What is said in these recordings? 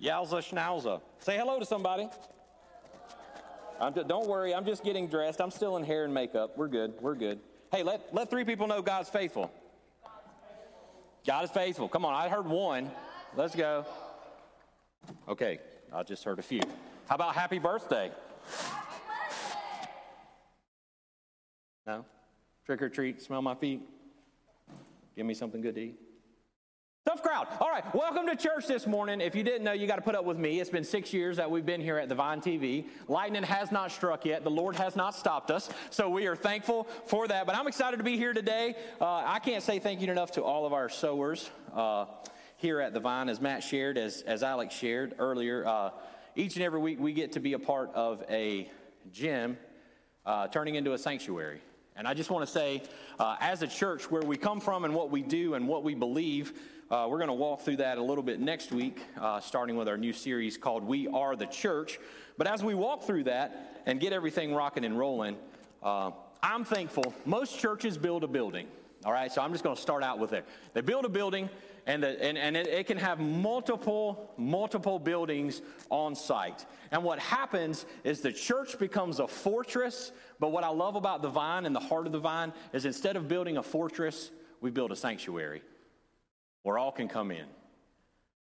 Yowza schnauza. Say hello to somebody. don't worry, I'm just getting dressed. I'm still in hair and makeup. We're good. We're good. Hey, let, let three people know God's faithful. God is faithful. Come on, I heard one. Let's go. Okay, I just heard a few. How about happy birthday? No? Trick or treat, smell my feet. Give me something good to eat. Tough crowd. All right, welcome to church this morning. If you didn't know, you got to put up with me. It's been six years that we've been here at the Vine TV. Lightning has not struck yet. The Lord has not stopped us. So we are thankful for that. But I'm excited to be here today. Uh, I can't say thank you enough to all of our sowers uh, here at the Vine. As Matt shared, as, as Alex shared earlier, uh, each and every week we get to be a part of a gym uh, turning into a sanctuary. And I just want to say, uh, as a church, where we come from and what we do and what we believe, uh, we're going to walk through that a little bit next week, uh, starting with our new series called We Are the Church. But as we walk through that and get everything rocking and rolling, uh, I'm thankful. Most churches build a building. All right, so I'm just going to start out with it. They build a building, and, the, and, and it, it, can have multiple, multiple buildings on site. And what happens is the church becomes a fortress. But what I love about the vine and the heart of the vine is instead of building a fortress, we build a sanctuary where all can come in.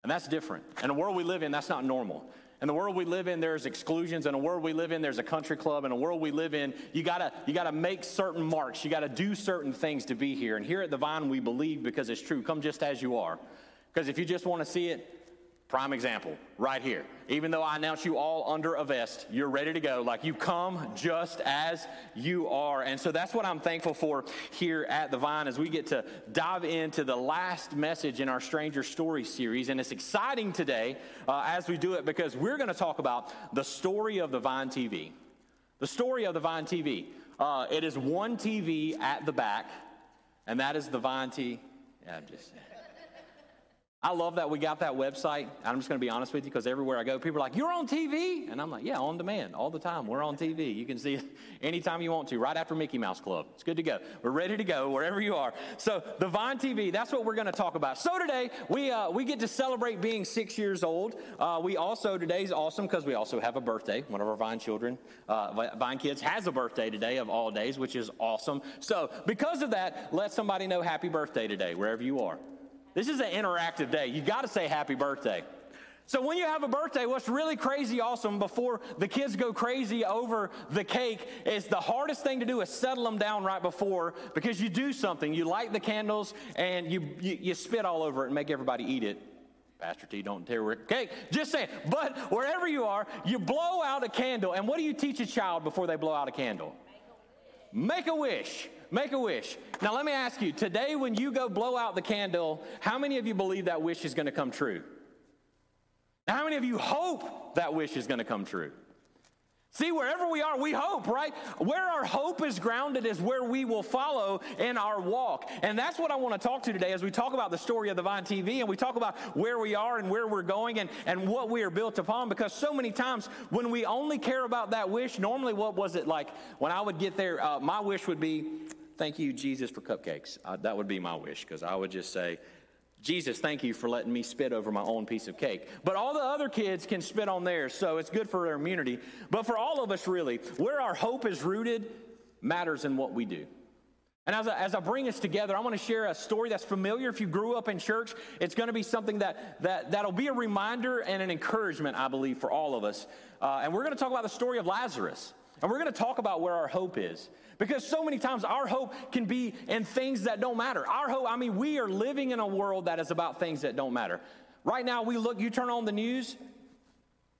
And that's different. In the world we live in, that's not normal. In the world we live in, there's exclusions. In the world we live in, there's a country club. In the world we live in, you gotta, you gotta make certain marks. You gotta do certain things to be here. And here at the Vine, we believe because it's true. Come just as you are. Because if you just want to see it, Prime example, right here. Even though I announce you all under a vest, you're ready to go. Like you come just as you are. And so that's what I'm thankful for here at the Vine as we get to dive into the last message in our Stranger Story series. And it's exciting today uh, as we do it because we're going to talk about the story of the Vine TV. The story of the Vine TV. Uh, it is one TV at the back, and that is the Vine TV. Yeah, I'm just. I love that we got that website. I'm just going to be honest with you because everywhere I go, people are like, You're on TV? And I'm like, Yeah, on demand all the time. We're on TV. You can see it anytime you want to, right after Mickey Mouse Club. It's good to go. We're ready to go wherever you are. So, the Vine TV, that's what we're going to talk about. So, today, we, uh, we get to celebrate being six years old. Uh, we also, today's awesome because we also have a birthday. One of our Vine children, uh, Vine kids, has a birthday today of all days, which is awesome. So, because of that, let somebody know happy birthday today, wherever you are. This is an interactive day. You got to say happy birthday. So when you have a birthday, what's really crazy awesome before the kids go crazy over the cake is the hardest thing to do is settle them down right before because you do something. You light the candles and you, you, you spit all over it and make everybody eat it. Pastor T, don't tear it. cake. Just saying. But wherever you are, you blow out a candle. And what do you teach a child before they blow out a candle? Make a wish. Make a wish. Now, let me ask you today, when you go blow out the candle, how many of you believe that wish is going to come true? How many of you hope that wish is going to come true? See, wherever we are, we hope, right? Where our hope is grounded is where we will follow in our walk. And that's what I want to talk to today as we talk about the story of the Vine TV and we talk about where we are and where we're going and, and what we are built upon. Because so many times when we only care about that wish, normally what was it like? When I would get there, uh, my wish would be, Thank you, Jesus, for cupcakes. Uh, that would be my wish because I would just say, Jesus, thank you for letting me spit over my own piece of cake. But all the other kids can spit on theirs, so it's good for their immunity. But for all of us, really, where our hope is rooted matters in what we do. And as I, as I bring us together, I want to share a story that's familiar. If you grew up in church, it's going to be something that, that, that'll be a reminder and an encouragement, I believe, for all of us. Uh, and we're going to talk about the story of Lazarus. And we're going to talk about where our hope is. Because so many times our hope can be in things that don't matter. Our hope, I mean, we are living in a world that is about things that don't matter. Right now, we look, you turn on the news,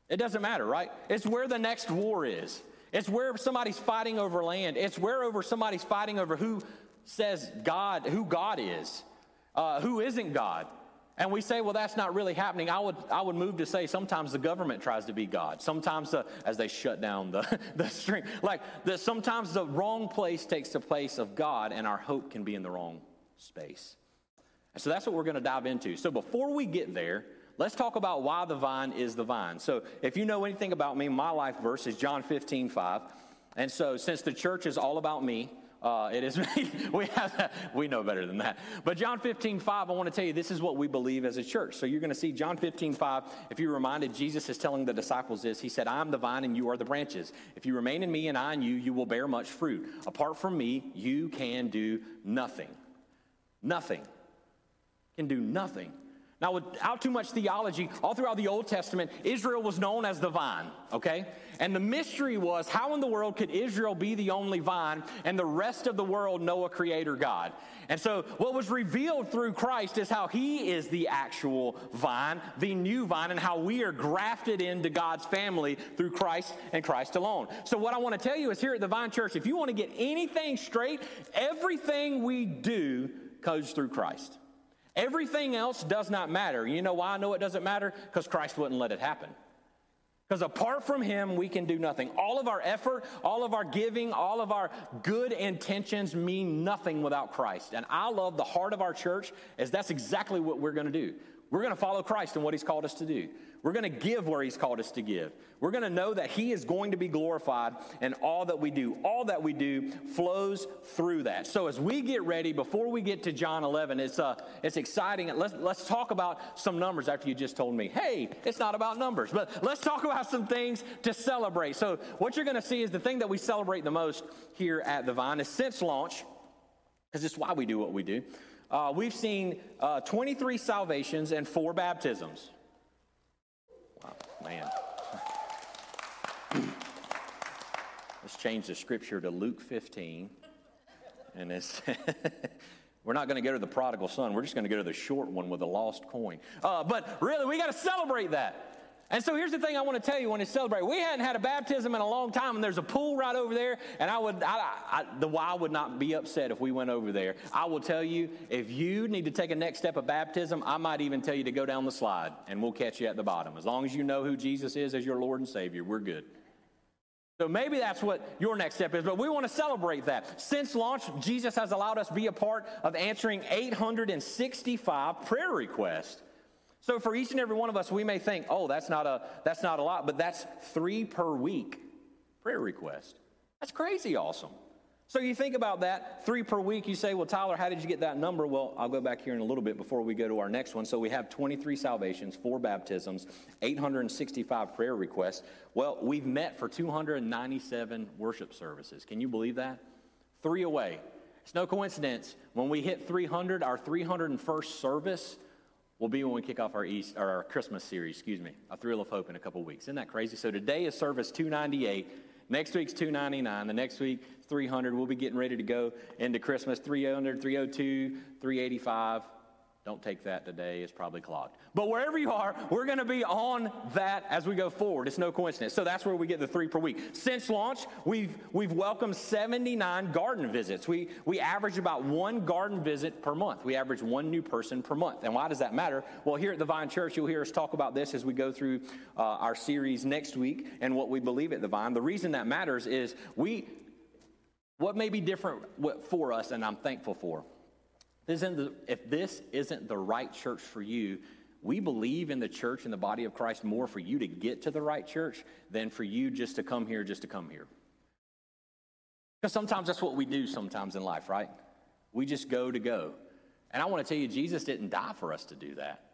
it doesn't matter, right? It's where the next war is. It's where somebody's fighting over land. It's where over somebody's fighting over who says God, who God is, uh, who isn't God. And we say, well, that's not really happening. I would, I would move to say sometimes the government tries to be God. Sometimes, the, as they shut down the, the string, like the, sometimes the wrong place takes the place of God, and our hope can be in the wrong space. And so that's what we're going to dive into. So before we get there, let's talk about why the vine is the vine. So if you know anything about me, my life verse is John 15, 5. And so since the church is all about me, Uh, it is we have we know better than that. But John 15, 5, I want to tell you this is what we believe as a church. So you're going to see John 15, 5. If you're reminded, Jesus is telling the disciples this. He said, I'm the vine and you are the branches. If you remain in me and I in you, you will bear much fruit. Apart from me, you can do nothing. Nothing. Can do nothing. Now, without too much theology, all throughout the Old Testament, Israel was known as the vine, okay? And the mystery was how in the world could Israel be the only vine and the rest of the world know a creator God? And so, what was revealed through Christ is how he is the actual vine, the new vine, and how we are grafted into God's family through Christ and Christ alone. So, what I want to tell you is here at the Vine Church, if you want to get anything straight, everything we do goes through Christ. Everything else does not matter. You know why I know it doesn't matter? Because Christ wouldn't let it happen. Because apart from Him, we can do nothing. All of our effort, all of our giving, all of our good intentions mean nothing without Christ. And I love the heart of our church, as that's exactly what we're going to do. We're going to follow Christ and what He's called us to do. We're going to give where He's called us to give. We're going to know that He is going to be glorified in all that we do. All that we do flows through that. So as we get ready, before we get to John 11, it's, uh, it's exciting. Let's, let's talk about some numbers after you just told me, hey, it's not about numbers. But let's talk about some things to celebrate. So what you're going to see is the thing that we celebrate the most here at the Vine is since launch, because it's why we do what we do. Uh, we've seen uh, 23 salvations and four baptisms. Man. Let's change the scripture to Luke 15. And it's. We're not going to go to the prodigal son. We're just going to go to the short one with the lost coin. Uh, but really, we got to celebrate that. And so here's the thing I want to tell you when it's celebrated. We hadn't had a baptism in a long time, and there's a pool right over there. And I would, I, I, the why would not be upset if we went over there. I will tell you, if you need to take a next step of baptism, I might even tell you to go down the slide, and we'll catch you at the bottom. As long as you know who Jesus is as your Lord and Savior, we're good. So maybe that's what your next step is, but we want to celebrate that. Since launch, Jesus has allowed us to be a part of answering 865 prayer requests. So for each and every one of us, we may think, oh, that's not a, that's not a lot, but that's three per week prayer request. That's crazy awesome. So you think about that, three per week, you say, well, Tyler, how did you get that number? Well, I'll go back here in a little bit before we go to our next one. So we have 23 salvations, four baptisms, 865 prayer requests. Well, we've met for 297 worship services. Can you believe that? Three away. It's no coincidence. When we hit 300, our 301st service, will be when we kick off our East or our Christmas series, excuse me, a thrill of hope in a couple weeks. Isn't that crazy? So today is service 298. Next week's 299. The next week 300. We'll be getting ready to go into Christmas 300, 302, 385. Don't take that today, it's probably clogged. But wherever you are, we're going to be on that as we go forward. It's no coincidence. So that's where we get the three per week. Since launch, we've, we've welcomed 79 garden visits. We, we average about one garden visit per month. We average one new person per month. And why does that matter? Well, here at the Vine Church, you'll hear us talk about this as we go through uh, our series next week and what we believe at the Vine. The reason that matters is we, what may be different for us, and I'm thankful for this the, if this isn't the right church for you, we believe in the church and the body of Christ more for you to get to the right church than for you just to come here, just to come here. Because sometimes that's what we do sometimes in life, right? We just go to go. And I want to tell you, Jesus didn't die for us to do that.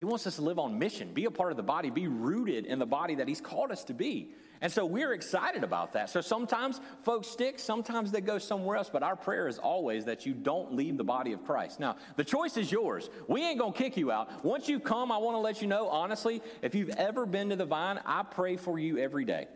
He wants us to live on mission, be a part of the body, be rooted in the body that He's called us to be. And so we're excited about that. So sometimes folks stick, sometimes they go somewhere else, but our prayer is always that you don't leave the body of Christ. Now, the choice is yours. We ain't going to kick you out. Once you come, I want to let you know, honestly, if you've ever been to the vine, I pray for you every day.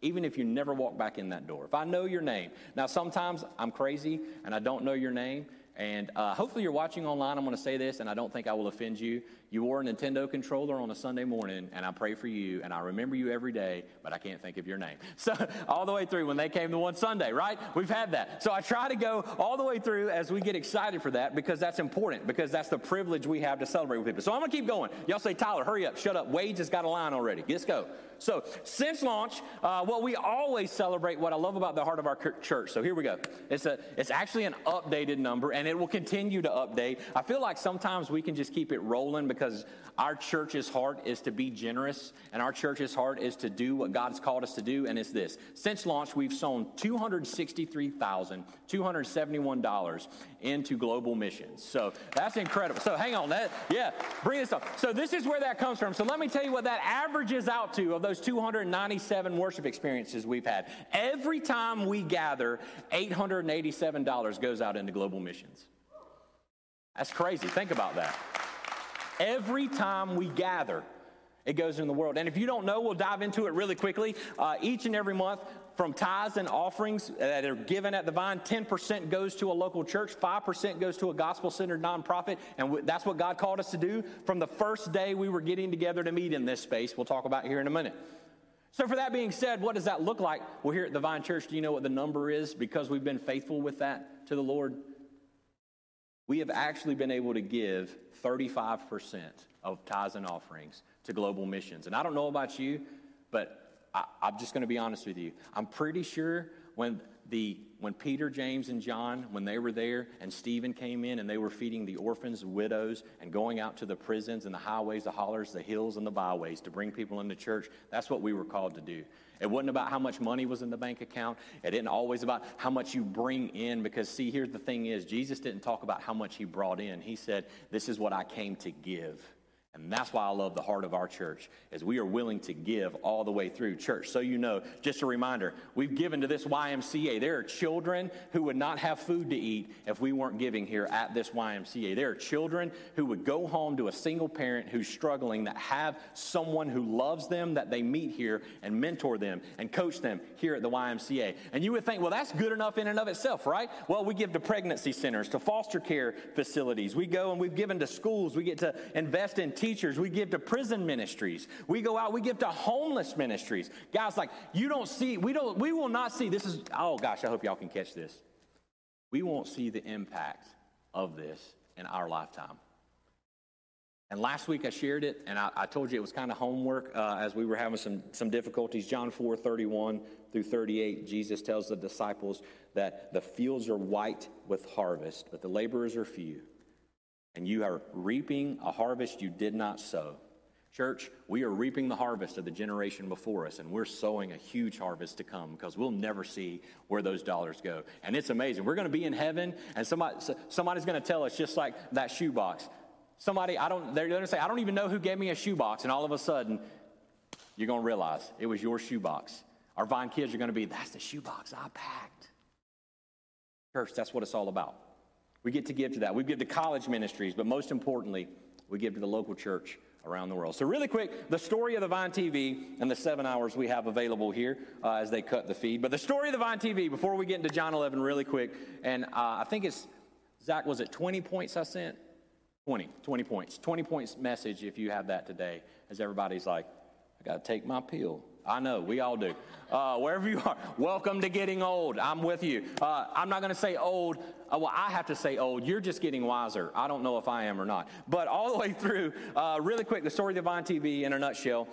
Even if you never walk back in that door. If I know your name. Now, sometimes I'm crazy and I don't know your name, and uh, hopefully, you're watching online. I'm going to say this, and I don't think I will offend you. You wore a Nintendo controller on a Sunday morning, and I pray for you, and I remember you every day, but I can't think of your name. So, all the way through when they came to one Sunday, right? We've had that. So, I try to go all the way through as we get excited for that because that's important, because that's the privilege we have to celebrate with people. So, I'm going to keep going. Y'all say, Tyler, hurry up, shut up. Wade has got a line already. Let's go. So, since launch, uh, well, we always celebrate what I love about the heart of our church. So, here we go. It's, a, it's actually an updated number, and it will continue to update. I feel like sometimes we can just keep it rolling because our church's heart is to be generous, and our church's heart is to do what God's called us to do, and it's this. Since launch, we've sown $263,271 into global missions. So that's incredible. So hang on, that yeah, bring this up. So this is where that comes from. So let me tell you what that averages out to of those 297 worship experiences we've had. Every time we gather, $887 goes out into global missions. That's crazy. Think about that. Every time we gather, it goes in the world. And if you don't know, we'll dive into it really quickly. Uh, each and every month, from tithes and offerings that are given at the vine, 10% goes to a local church, 5% goes to a gospel centered nonprofit. And that's what God called us to do from the first day we were getting together to meet in this space. We'll talk about here in a minute. So, for that being said, what does that look like? Well, here at the Vine Church, do you know what the number is because we've been faithful with that to the Lord? We have actually been able to give 35% of tithes and offerings to global missions. And I don't know about you, but I, am just going to be honest with you. I'm pretty sure when the when Peter, James, and John, when they were there, and Stephen came in and they were feeding the orphans, widows, and going out to the prisons and the highways, the hollers, the hills, and the byways to bring people into church, that's what we were called to do. It wasn't about how much money was in the bank account. It didn't always about how much you bring in because see here's the thing is Jesus didn't talk about how much he brought in. He said, "This is what I came to give." And that's why I love the heart of our church, is we are willing to give all the way through church. So you know, just a reminder, we've given to this YMCA. There are children who would not have food to eat if we weren't giving here at this YMCA. There are children who would go home to a single parent who's struggling that have someone who loves them that they meet here and mentor them and coach them here at the YMCA. And you would think, well, that's good enough in and of itself, right? Well, we give to pregnancy centers, to foster care facilities. We go and we've given to schools. We get to invest in teachers. We give to prison ministries. We go out, we give to homeless ministries. Guys, like, you don't see, we don't, we will not see, this is, oh gosh, I hope y'all can catch this. We won't see the impact of this in our lifetime. And last week I shared it, and I, I told you it was kind of homework uh, as we were having some, some difficulties. John 4 31 through 38, Jesus tells the disciples that the fields are white with harvest, but the laborers are few and you are reaping a harvest you did not sow. Church, we are reaping the harvest of the generation before us, and we're sowing a huge harvest to come because we'll never see where those dollars go. And it's amazing. We're going to be in heaven, and somebody, somebody's going to tell us, just like that shoebox. Somebody, I don't, they're going to say, I don't even know who gave me a shoebox, and all of a sudden, you're going to realize it was your shoebox. Our Vine kids are going to be, that's the shoebox I packed. Church, that's what it's all about. We get to give to that. We give to college ministries, but most importantly, we give to the local church around the world. So, really quick, the story of the Vine TV and the seven hours we have available here uh, as they cut the feed. But the story of the Vine TV, before we get into John 11, really quick, and uh, I think it's, Zach, was it 20 points I sent? 20, 20 points. 20 points message if you have that today, as everybody's like, I got to take my pill. I know, we all do. Uh, wherever you are, welcome to getting old. I'm with you. Uh, I'm not going to say old. Uh, well, I have to say old. You're just getting wiser. I don't know if I am or not. But all the way through, uh, really quick, the story of the Vine TV in a nutshell.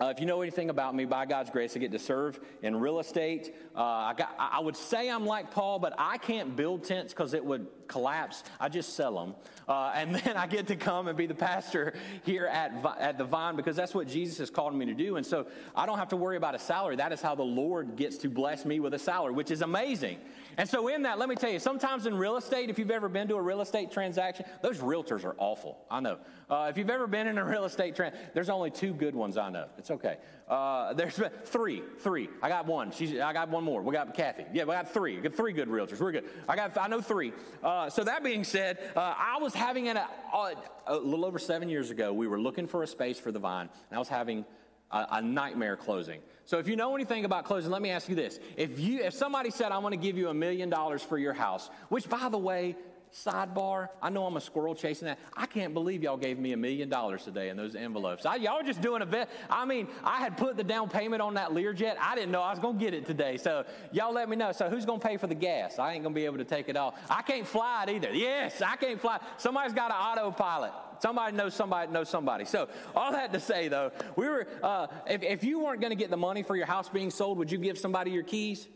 Uh, if you know anything about me, by God's grace, I get to serve in real estate. Uh, I, got, I, would say I'm like Paul, but I can't build tents because it would collapse. I just sell them. Uh, and then I get to come and be the pastor here at, at the Vine because that's what Jesus has called me to do. And so I don't have to worry about a salary. That is how the Lord gets to bless me with a salary, which is amazing. And so, in that, let me tell you, sometimes in real estate, if you've ever been to a real estate transaction, those realtors are awful. I know. Uh, if you've ever been in a real estate transaction, there's only two good ones I know. It's okay. Uh, there's three, three. I got one. She's, I got one more. We got Kathy. Yeah, we got three. We got three good realtors. We're good. I got, I know three. Uh, so that being said, uh, I was having an, a, uh, a little over seven years ago. We were looking for a space for the vine, and I was having a, a nightmare closing. So if you know anything about closing, let me ask you this: if you, if somebody said, "I want to give you a million dollars for your house," which, by the way, sidebar, I know I'm a squirrel chasing that. I can't believe y'all gave me a million dollars today in those envelopes. I, y'all just doing a bet. I mean, I had put the down payment on that Learjet. I didn't know I was going to get it today. So y'all let me know. So who's going to pay for the gas? I ain't going to be able to take it off. I can't fly it either. Yes, I can't fly. Somebody's got an autopilot. Somebody knows somebody knows somebody. So all that to say though, we were uh, if, if you weren't going to get the money for your house being sold, would you give somebody your keys?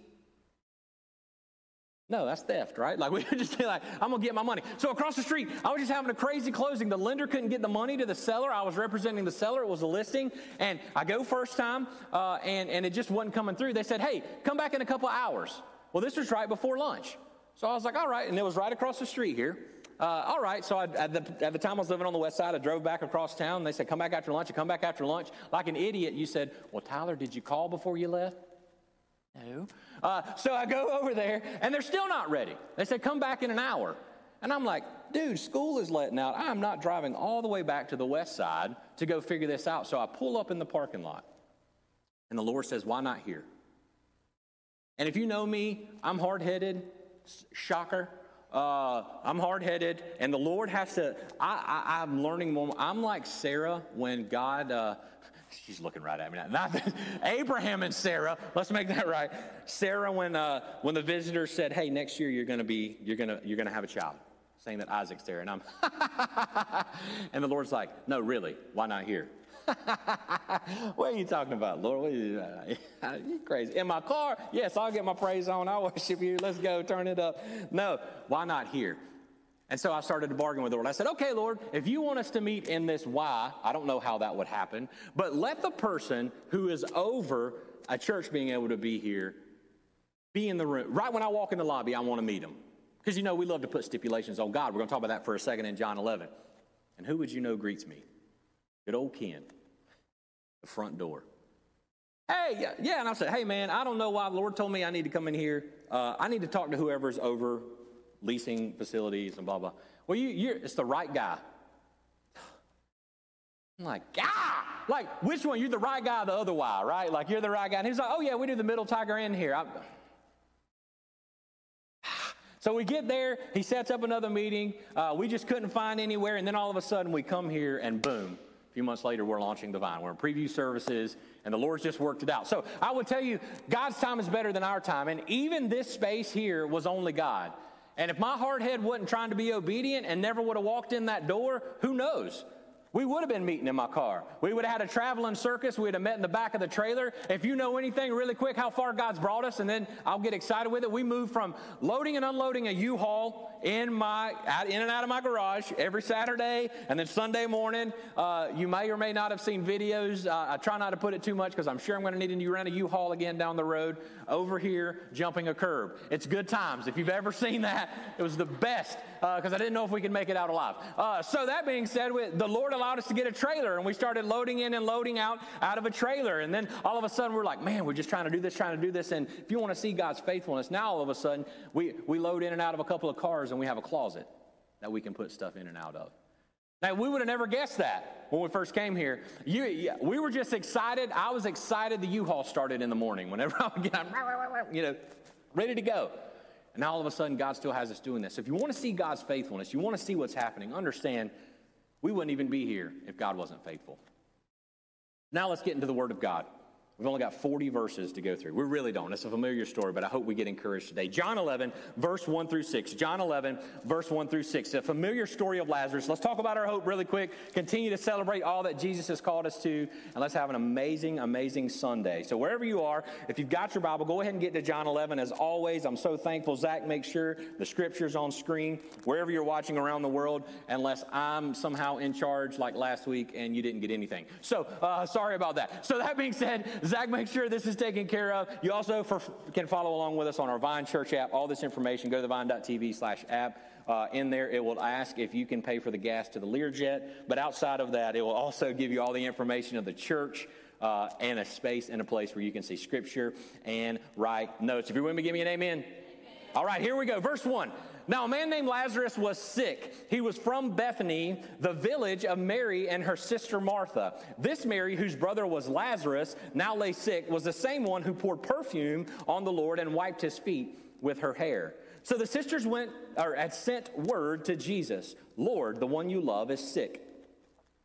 No, that's theft, right? Like we would just be like, I'm gonna get my money. So across the street, I was just having a crazy closing. The lender couldn't get the money to the seller. I was representing the seller. It was a listing, and I go first time, uh, and and it just wasn't coming through. They said, Hey, come back in a couple hours. Well, this was right before lunch, so I was like, All right, and it was right across the street here. Uh, all right, so I, at, the, at the time I was living on the west side, I drove back across town. They said, Come back after lunch. I come back after lunch. Like an idiot, you said, Well, Tyler, did you call before you left? No. Uh, so I go over there, and they're still not ready. They said, Come back in an hour. And I'm like, Dude, school is letting out. I'm not driving all the way back to the west side to go figure this out. So I pull up in the parking lot. And the Lord says, Why not here? And if you know me, I'm hard headed, shocker. Uh, I'm hard headed, and the Lord has to. I, am learning more. I'm like Sarah when God. Uh, she's looking right at me now. Not Abraham and Sarah. Let's make that right. Sarah, when uh, when the visitor said, "Hey, next year you're to be you're to you're to have a child," saying that Isaac's there, and I'm, and the Lord's like, "No, really, why not here?" what are you talking about, Lord? What are you, uh, you crazy. In my car? Yes, I'll get my praise on. I worship you. Let's go. Turn it up. No, Y not here? And so I started to bargain with the Lord. I said, okay, Lord, if you want us to meet in this why, I don't know how that would happen, but let the person who is over a church being able to be here be in the room. Right when I walk in the lobby, I want to meet them. Because you know, we love to put stipulations on God. We're going to talk about that for a second in John 11. And who would you know greets me? Good old Ken, front door. Hey, yeah, yeah. And I said, hey, man, I don't know Y the Lord told me I need to come in here. Uh, I need to talk to whoever's over leasing facilities and blah, blah. Well, you, you're, it's the right guy. I'm like, ah, like, which one? You're the right guy, the other why, right? Like, you're the right guy. And he's like, oh, yeah, we do the middle tiger in here. I, so we get there, he sets up another meeting. Uh, we just couldn't find anywhere. And then all of a sudden, we come here and boom, few months later, we're launching the vine. We're in preview services, and the Lord's just worked it out. So I would tell you, God's time is better than our time. And even this space here was only God. And if my hard head wasn't trying to be obedient and never would have walked in that door, who knows? We would have been meeting in my car. We would have had a traveling circus. We'd have met in the back of the trailer. If you know anything really quick, how far God's brought us, and then I'll get excited with it. We moved from loading and unloading a U-Haul in my in and out of my garage every Saturday, and then Sunday morning. Uh, you may or may not have seen videos. Uh, I try not to put it too much because I'm sure I'm going to need to rent a U-Haul again down the road. Over here, jumping a curb. It's good times. If you've ever seen that, it was the best because uh, I didn't know if we could make it out alive. Uh, so that being said, with the Lord allowed us to get a trailer, and we started loading in and loading out out of a trailer. And then all of a sudden, we're like, man, we're just trying to do this, trying to do this. And if you want to see God's faithfulness, now all of a sudden, we, we load in and out of a couple of cars, and we have a closet that we can put stuff in and out of. Now, we would have never guessed that when we first came here. You, we were just excited. I was excited the U-Haul started in the morning. Whenever I would get out, you know, ready to go. And now all of a sudden, God still has us doing this. If you want to see God's faithfulness, you want to see what's happening, understand we wouldn't even be here if God wasn't faithful. Now let's get into the Word of God. We've only got 40 verses to go through. We really don't. It's a familiar story, but I hope we get encouraged today. John 11, verse 1 through 6. John 11, verse 1 through 6. A familiar story of Lazarus. Let's talk about our hope really quick. Continue to celebrate all that Jesus has called us to, and let's have an amazing, amazing Sunday. So, wherever you are, if you've got your Bible, go ahead and get to John 11. As always, I'm so thankful. Zach makes sure the scripture's on screen wherever you're watching around the world, unless I'm somehow in charge like last week and you didn't get anything. So, uh, sorry about that. So, that being said, Zach makes sure this is taken care of. You also for, can follow along with us on our Vine Church app. All this information, go to the vine.tv slash app. Uh, in there, it will ask if you can pay for the gas to the Learjet. But outside of that, it will also give you all the information of the church. Uh, and a space and a place where you can see scripture and write notes. If you're with me, give me an amen. amen. All right, here we go. Verse 1. Now, a man named Lazarus was sick. He was from Bethany, the village of Mary and her sister Martha. This Mary, whose brother was Lazarus, now lay sick, was the same one who poured perfume on the Lord and wiped his feet with her hair. So the sisters went or had sent word to Jesus, Lord, the one you love is sick.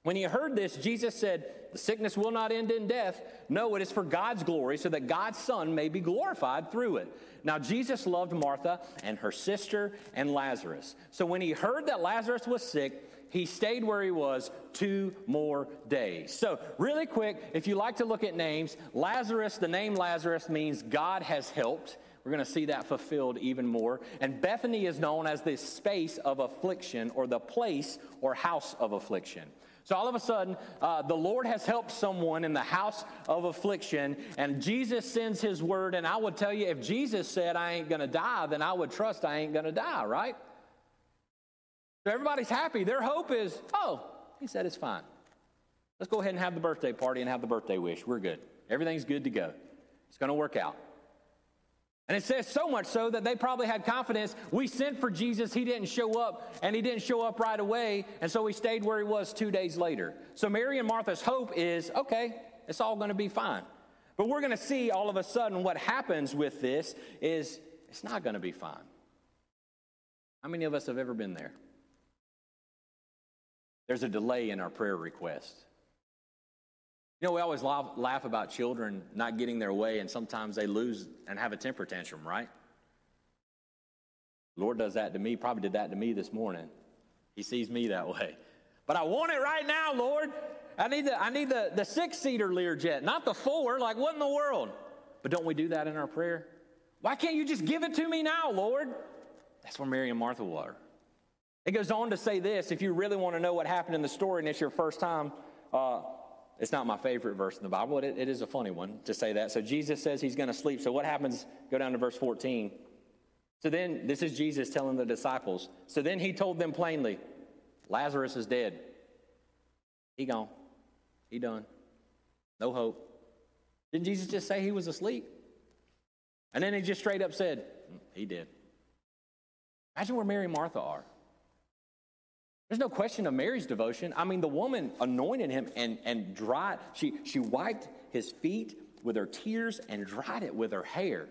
When he heard this, Jesus said, The sickness will not end in death. No, it is for God's glory, so that God's Son may be glorified through it. Now, Jesus loved Martha and her sister and Lazarus. So when he heard that Lazarus was sick, he stayed where he was two more days. So, really quick, if you like to look at names, Lazarus, the name Lazarus means God has helped. We're going to see that fulfilled even more. And Bethany is known as the space of affliction or the place or house of affliction. So all of a sudden, uh, the Lord has helped someone in the house of affliction, and Jesus sends his word. And I would tell you, if Jesus said, I ain't going to die, then I would trust I ain't going to die, right? So everybody's happy. Their hope is, oh, he said it's fine. Let's go ahead and have the birthday party and have the birthday wish. We're good. Everything's good to go. It's going to work out. And it says so much so that they probably had confidence. We sent for Jesus, he didn't show up, and he didn't show up right away, and so he stayed where he was two days later. So Mary and Martha's hope is okay, it's all going to be fine. But we're going to see all of a sudden what happens with this is it's not going to be fine. How many of us have ever been there? There's a delay in our prayer request. You know, we always laugh, laugh, about children not getting their way, and sometimes they lose and have a temper tantrum, right? Lord does that to me, probably did that to me this morning. He sees me that way. But I want it right now, Lord. I need the, I need the, the six seater Learjet, not the four. Like, what in the world? But don't we do that in our prayer? Why can't you just give it to me now, Lord? That's where Mary and Martha were. It goes on to say this if you really want to know what happened in the story and it's your first time, uh, it's not my favorite verse in the Bible, but it, it is a funny one to say that. So Jesus says he's going to sleep. So what happens? Go down to verse 14. So then, this is Jesus telling the disciples. So then he told them plainly, Lazarus is dead. He gone. He done. No hope. Didn't Jesus just say he was asleep? And then he just straight up said, mm, he did. Imagine where Mary and Martha are. There's no question of Mary's devotion. I mean, the woman anointed him and, and dried, she, she wiped his feet with her tears and dried it with her hair.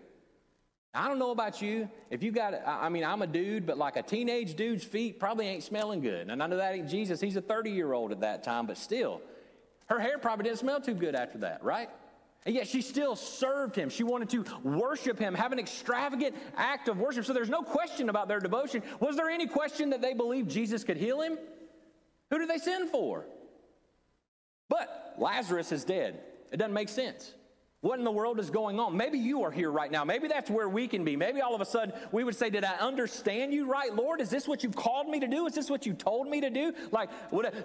I don't know about you. If you got, I mean, I'm a dude, but like a teenage dude's feet probably ain't smelling good. And I know that ain't Jesus. He's a 30 year old at that time, but still, her hair probably didn't smell too good after that, right? And yet she still served him. She wanted to worship him, have an extravagant act of worship. So there's no question about their devotion. Was there any question that they believed Jesus could heal him? Who did they send for? But Lazarus is dead. It doesn't make sense. What in the world is going on? Maybe you are here right now. Maybe that's where we can be. Maybe all of a sudden we would say, Did I understand you right, Lord? Is this what you've called me to do? Is this what you told me to do? Like,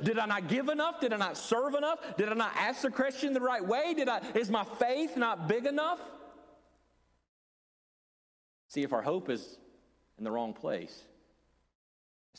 did I not give enough? Did I not serve enough? Did I not ask the question the right way? Did I, is my faith not big enough? See, if our hope is in the wrong place,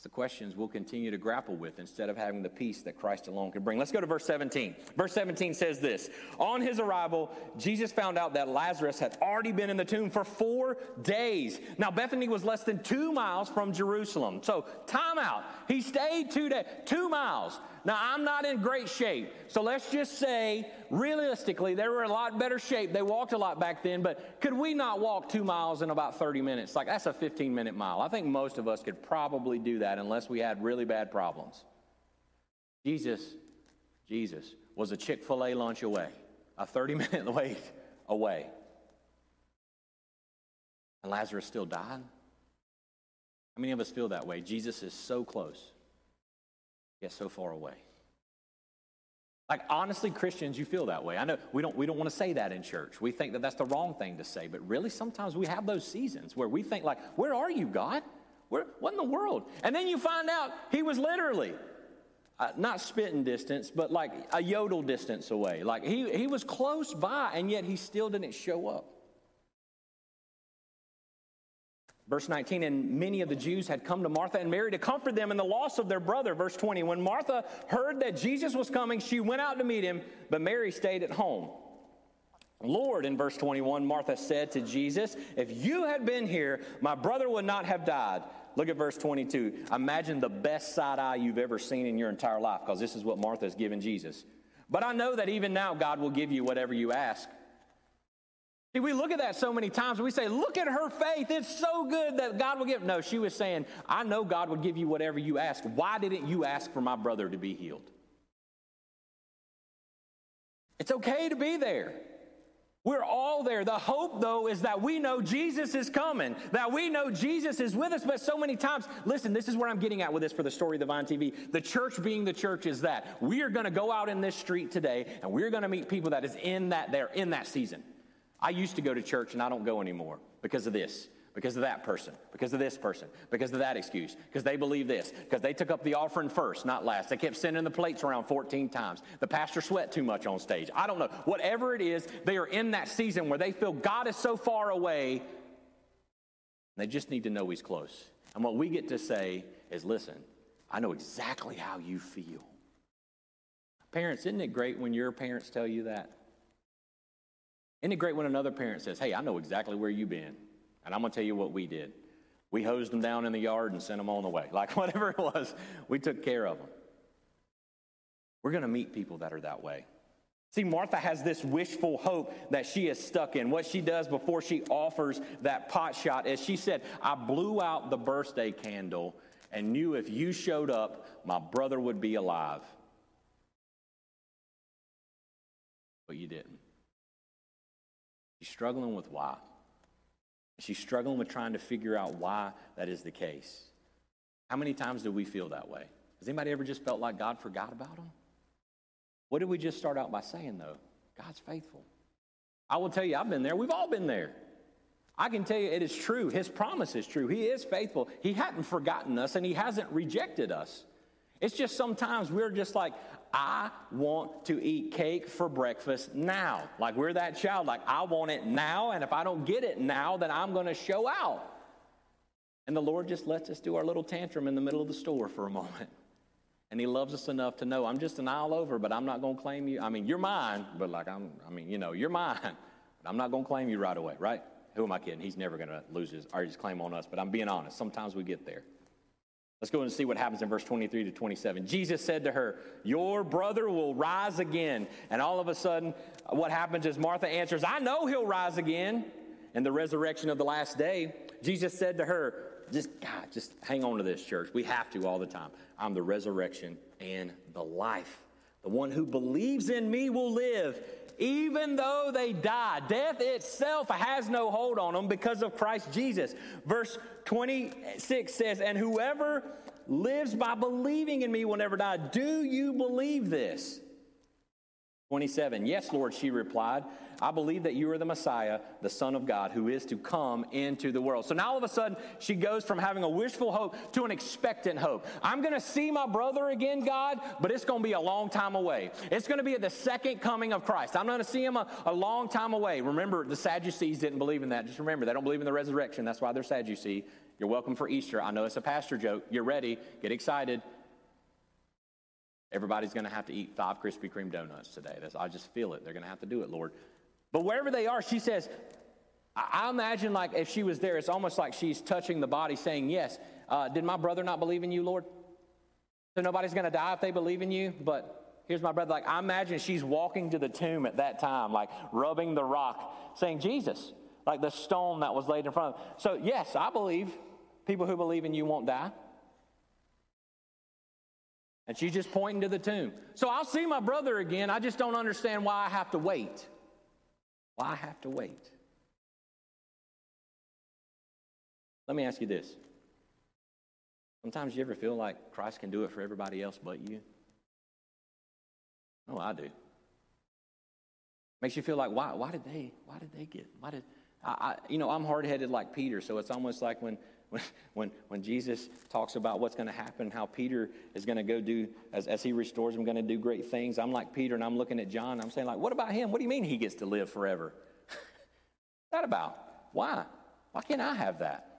the questions we'll continue to grapple with instead of having the peace that Christ alone can bring. Let's go to verse 17. Verse 17 says this On his arrival, Jesus found out that Lazarus had already been in the tomb for four days. Now, Bethany was less than two miles from Jerusalem. So, time out. He stayed two days, two miles. Now, I'm not in great shape. So let's just say, realistically, they were in a lot better shape. They walked a lot back then, but could we not walk two miles in about 30 minutes? Like, that's a 15 minute mile. I think most of us could probably do that unless we had really bad problems. Jesus, Jesus was a Chick fil A lunch away, a 30 minute wait away. And Lazarus still died. How many of us feel that way? Jesus is so close yet so far away. Like honestly, Christians, you feel that way. I know we don't we don't want to say that in church. We think that that's the wrong thing to say, but really, sometimes we have those seasons where we think like, "Where are you, God? Where? What in the world?" And then you find out He was literally uh, not spitting distance, but like a yodel distance away. Like he he was close by, and yet He still didn't show up. Verse 19, and many of the Jews had come to Martha and Mary to comfort them in the loss of their brother. Verse 20, when Martha heard that Jesus was coming, she went out to meet him, but Mary stayed at home. Lord, in verse 21, Martha said to Jesus, If you had been here, my brother would not have died. Look at verse 22. Imagine the best side eye you've ever seen in your entire life, because this is what Martha has given Jesus. But I know that even now God will give you whatever you ask. See, we look at that so many times and we say, look at her faith. It's so good that God will give. No, she was saying, I know God would give you whatever you ask. Why didn't you ask for my brother to be healed? It's okay to be there. We're all there. The hope, though, is that we know Jesus is coming, that we know Jesus is with us. But so many times, listen, this is where I'm getting at with this for the story of the Vine TV. The church being the church is that we are going to go out in this street today and we're going to meet people that is in that, they're in that season. I used to go to church and I don't go anymore because of this because of that person, because of this person, because of that excuse, because they believe this, because they took up the offering first, not last. They kept sending the plates around 14 times. The pastor sweat too much on stage. I don't know. Whatever it is, they are in that season where they feel God is so far away, they just need to know He's close. And what we get to say is listen, I know exactly how you feel. Parents, isn't it great when your parents tell you that? Isn't it great when another parent says, Hey, I know exactly where you've been? And I'm going to tell you what we did. We hosed them down in the yard and sent them on the way. Like whatever it was, we took care of them. We're going to meet people that are that way. See, Martha has this wishful hope that she is stuck in. What she does before she offers that pot shot is she said, I blew out the birthday candle and knew if you showed up, my brother would be alive. But you didn't. She's struggling with why. She's struggling with trying to figure out why that is the case. How many times do we feel that way? Has anybody ever just felt like God forgot about them? What did we just start out by saying, though? God's faithful. I will tell you, I've been there. We've all been there. I can tell you it is true. His promise is true. He is faithful. He hadn't forgotten us and He hasn't rejected us. It's just sometimes we're just like, I want to eat cake for breakfast now. Like we're that child, like I want it now, and if I don't get it now, then I'm going to show out. And the Lord just lets us do our little tantrum in the middle of the store for a moment. And He loves us enough to know I'm just an aisle over, but I'm not going to claim you. I mean, you're mine, but like I'm, I mean, you know, you're mine. But I'm not going to claim you right away, right? Who am I kidding? He's never going to lose his, or his claim on us, but I'm being honest. Sometimes we get there. Let's go and see what happens in verse 23 to 27. Jesus said to her, Your brother will rise again. And all of a sudden, what happens is Martha answers, I know he'll rise again in the resurrection of the last day. Jesus said to her, just God, just hang on to this, church. We have to all the time. I'm the resurrection and the life. The one who believes in me will live, even though they die. Death itself has no hold on them because of Christ Jesus. Verse 26 says, And whoever lives by believing in me will never die. Do you believe this? 27. Yes, Lord, she replied. I believe that you are the Messiah, the Son of God, who is to come into the world. So now all of a sudden, she goes from having a wishful hope to an expectant hope. I'm going to see my brother again, God, but it's going to be a long time away. It's going to be at the second coming of Christ. I'm going to see him a, a long time away. Remember, the Sadducees didn't believe in that. Just remember, they don't believe in the resurrection. That's why they're Sadducee. You're welcome for Easter. I know it's a pastor joke. You're ready. Get excited. Everybody's going to have to eat five Krispy Kreme donuts today. That's, I just feel it. They're going to have to do it, Lord. But wherever they are, she says, I imagine like if she was there, it's almost like she's touching the body saying, Yes, uh, did my brother not believe in you, Lord? So nobody's going to die if they believe in you, but here's my brother. Like, I imagine she's walking to the tomb at that time, like rubbing the rock, saying, Jesus, like the stone that was laid in front of them. So, yes, I believe people who believe in you won't die. And she's just pointing to the tomb. So I'll see my brother again. I just don't understand why I have to wait. Why I have to wait. Let me ask you this. Sometimes you ever feel like Christ can do it for everybody else but you? Oh, I do. Makes you feel like why? Why did they? Why did they get? Why did? I, I you know I'm hard headed like Peter, so it's almost like when when, when Jesus talks about what's going to happen, how Peter is going to go do, as, as he restores him, going to do great things. I'm like Peter, and I'm looking at John. I'm saying, like, what about him? What do you mean he gets to live forever? that about? Why? Why can't I have that?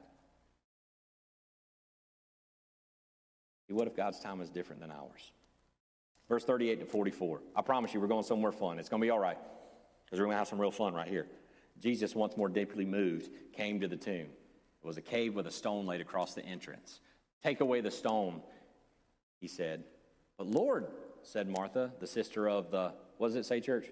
What if God's time is different than ours? Verse 38 to 44. I promise you, we're going somewhere fun. It's going to be all right because we're going to have some real fun right here. Jesus, once more deeply moved, came to the tomb. It was a cave with a stone laid across the entrance. Take away the stone, he said. But Lord, said Martha, the sister of the, what does it say, church?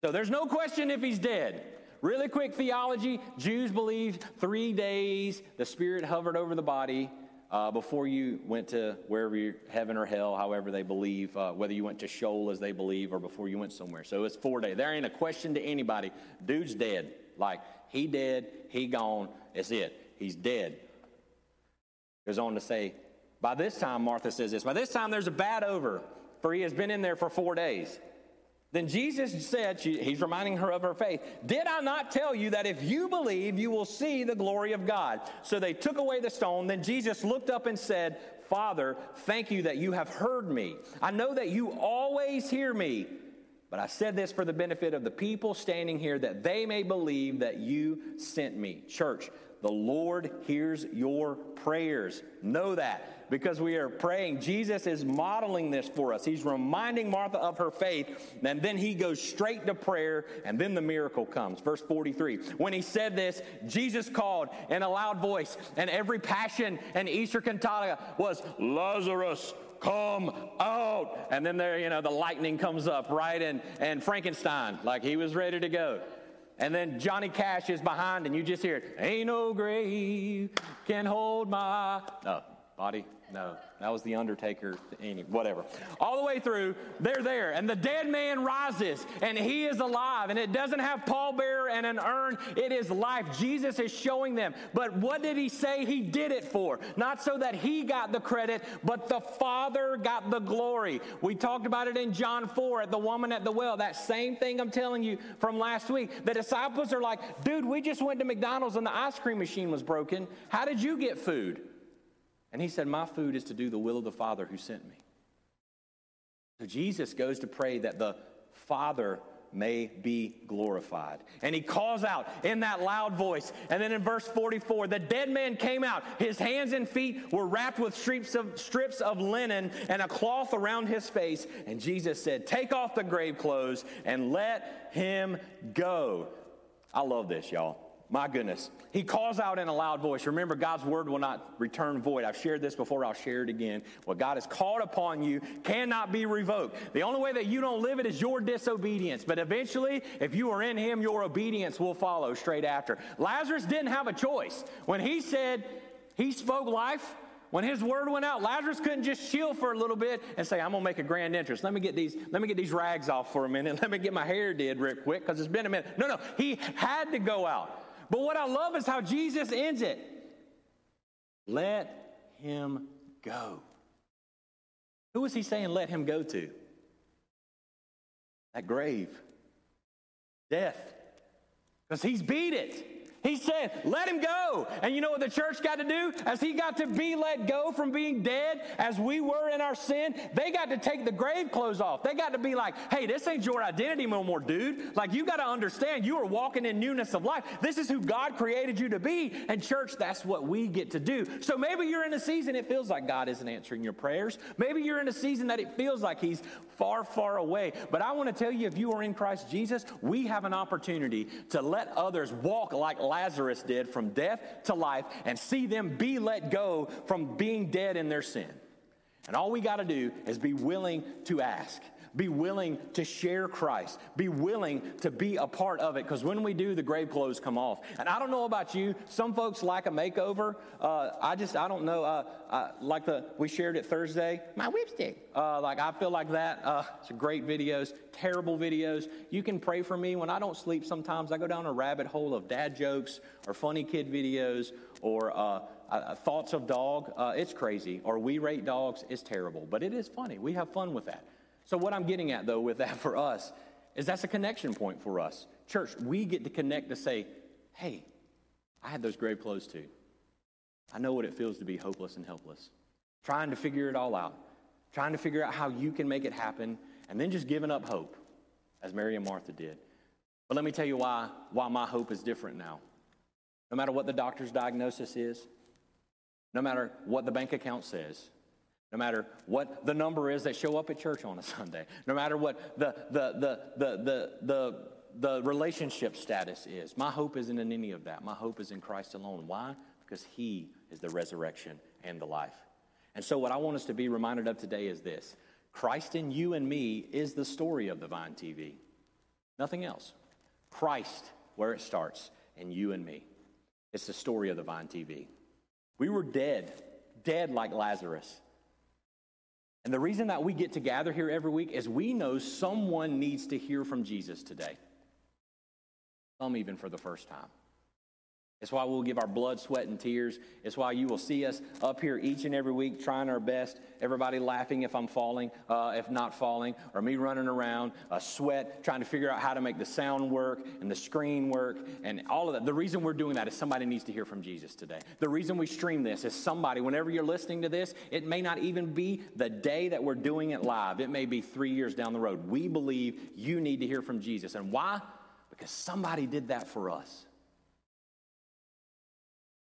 So there's no question if he's dead. Really quick theology Jews believe three days the Spirit hovered over the body uh, before you went to wherever you, heaven or hell, however they believe, uh, whether you went to Sheol as they believe or before you went somewhere. So it's four days. There ain't a question to anybody. Dude's dead. Like, he dead, he gone, it's it. He's dead. Goes on to say, by this time, Martha says this, by this time there's a bad over, for he has been in there for four days. Then Jesus said, she, He's reminding her of her faith, Did I not tell you that if you believe, you will see the glory of God? So they took away the stone. Then Jesus looked up and said, Father, thank you that you have heard me. I know that you always hear me. But I said this for the benefit of the people standing here that they may believe that you sent me. Church, the Lord hears your prayers. Know that because we are praying. Jesus is modeling this for us. He's reminding Martha of her faith, and then he goes straight to prayer, and then the miracle comes. Verse 43 When he said this, Jesus called in a loud voice, and every passion and Easter cantata was Lazarus, come out. And then there, you know, the lightning comes up, right? And, and Frankenstein, like he was ready to go. And then Johnny Cash is behind, and you just hear it, Ain't no grave can hold my no, body. No, that was the Undertaker. Whatever. All the way through, they're there, and the dead man rises, and he is alive. And it doesn't have pallbearer and an urn; it is life. Jesus is showing them. But what did he say? He did it for not so that he got the credit, but the Father got the glory. We talked about it in John four at the woman at the well. That same thing I'm telling you from last week. The disciples are like, "Dude, we just went to McDonald's and the ice cream machine was broken. How did you get food?" And he said, My food is to do the will of the Father who sent me. So Jesus goes to pray that the Father may be glorified. And he calls out in that loud voice. And then in verse 44, the dead man came out. His hands and feet were wrapped with strips of, strips of linen and a cloth around his face. And Jesus said, Take off the grave clothes and let him go. I love this, y'all. My goodness. He calls out in a loud voice. Remember, God's word will not return void. I've shared this before, I'll share it again. What God has called upon you cannot be revoked. The only way that you don't live it is your disobedience. But eventually, if you are in Him, your obedience will follow straight after. Lazarus didn't have a choice. When he said, he spoke life, when his word went out, Lazarus couldn't just chill for a little bit and say, I'm gonna make a grand entrance. Let me get these, let me get these rags off for a minute. Let me get my hair did real quick, because it's been a minute. No, no, he had to go out. But what I love is how Jesus ends it. Let him go. Who is he saying let him go to? That grave. Death. Because he's beat it. He said, let him go. And you know what the church got to do? As he got to be let go from being dead, as we were in our sin, they got to take the grave clothes off. They got to be like, hey, this ain't your identity no more, dude. Like, you got to understand you are walking in newness of life. This is who God created you to be. And, church, that's what we get to do. So maybe you're in a season it feels like God isn't answering your prayers. Maybe you're in a season that it feels like He's far, far away. But I want to tell you, if you are in Christ Jesus, we have an opportunity to let others walk like Lazarus did from death to life and see them be let go from being dead in their sin. And all we got to do is be willing to ask. Be willing to share Christ. Be willing to be a part of it because when we do, the grave clothes come off. And I don't know about you. Some folks like a makeover. Uh, I just, I don't know. Uh, uh, like the we shared it Thursday. My whipstick. Uh, like I feel like that. Uh, it's great videos, terrible videos. You can pray for me when I don't sleep. Sometimes I go down a rabbit hole of dad jokes or funny kid videos or uh, uh, thoughts of dog. Uh, it's crazy. Or we rate dogs. It's terrible, but it is funny. We have fun with that. So, what I'm getting at, though, with that for us is that's a connection point for us. Church, we get to connect to say, hey, I had those grave clothes too. I know what it feels to be hopeless and helpless, trying to figure it all out, trying to figure out how you can make it happen, and then just giving up hope, as Mary and Martha did. But let me tell you why, why my hope is different now. No matter what the doctor's diagnosis is, no matter what the bank account says, no matter what the number is that show up at church on a Sunday, no matter what the, the, the, the, the, the, the relationship status is. My hope isn't in any of that. My hope is in Christ alone. Why? Because He is the resurrection and the life. And so, what I want us to be reminded of today is this Christ in you and me is the story of the Vine TV. Nothing else. Christ, where it starts, and you and me. It's the story of the Vine TV. We were dead, dead like Lazarus. And the reason that we get to gather here every week is we know someone needs to hear from Jesus today. Some even for the first time. It's why we'll give our blood, sweat, and tears. It's why you will see us up here each and every week trying our best. Everybody laughing if I'm falling, uh, if not falling, or me running around, a sweat, trying to figure out how to make the sound work and the screen work and all of that. The reason we're doing that is somebody needs to hear from Jesus today. The reason we stream this is somebody, whenever you're listening to this, it may not even be the day that we're doing it live, it may be three years down the road. We believe you need to hear from Jesus. And why? Because somebody did that for us.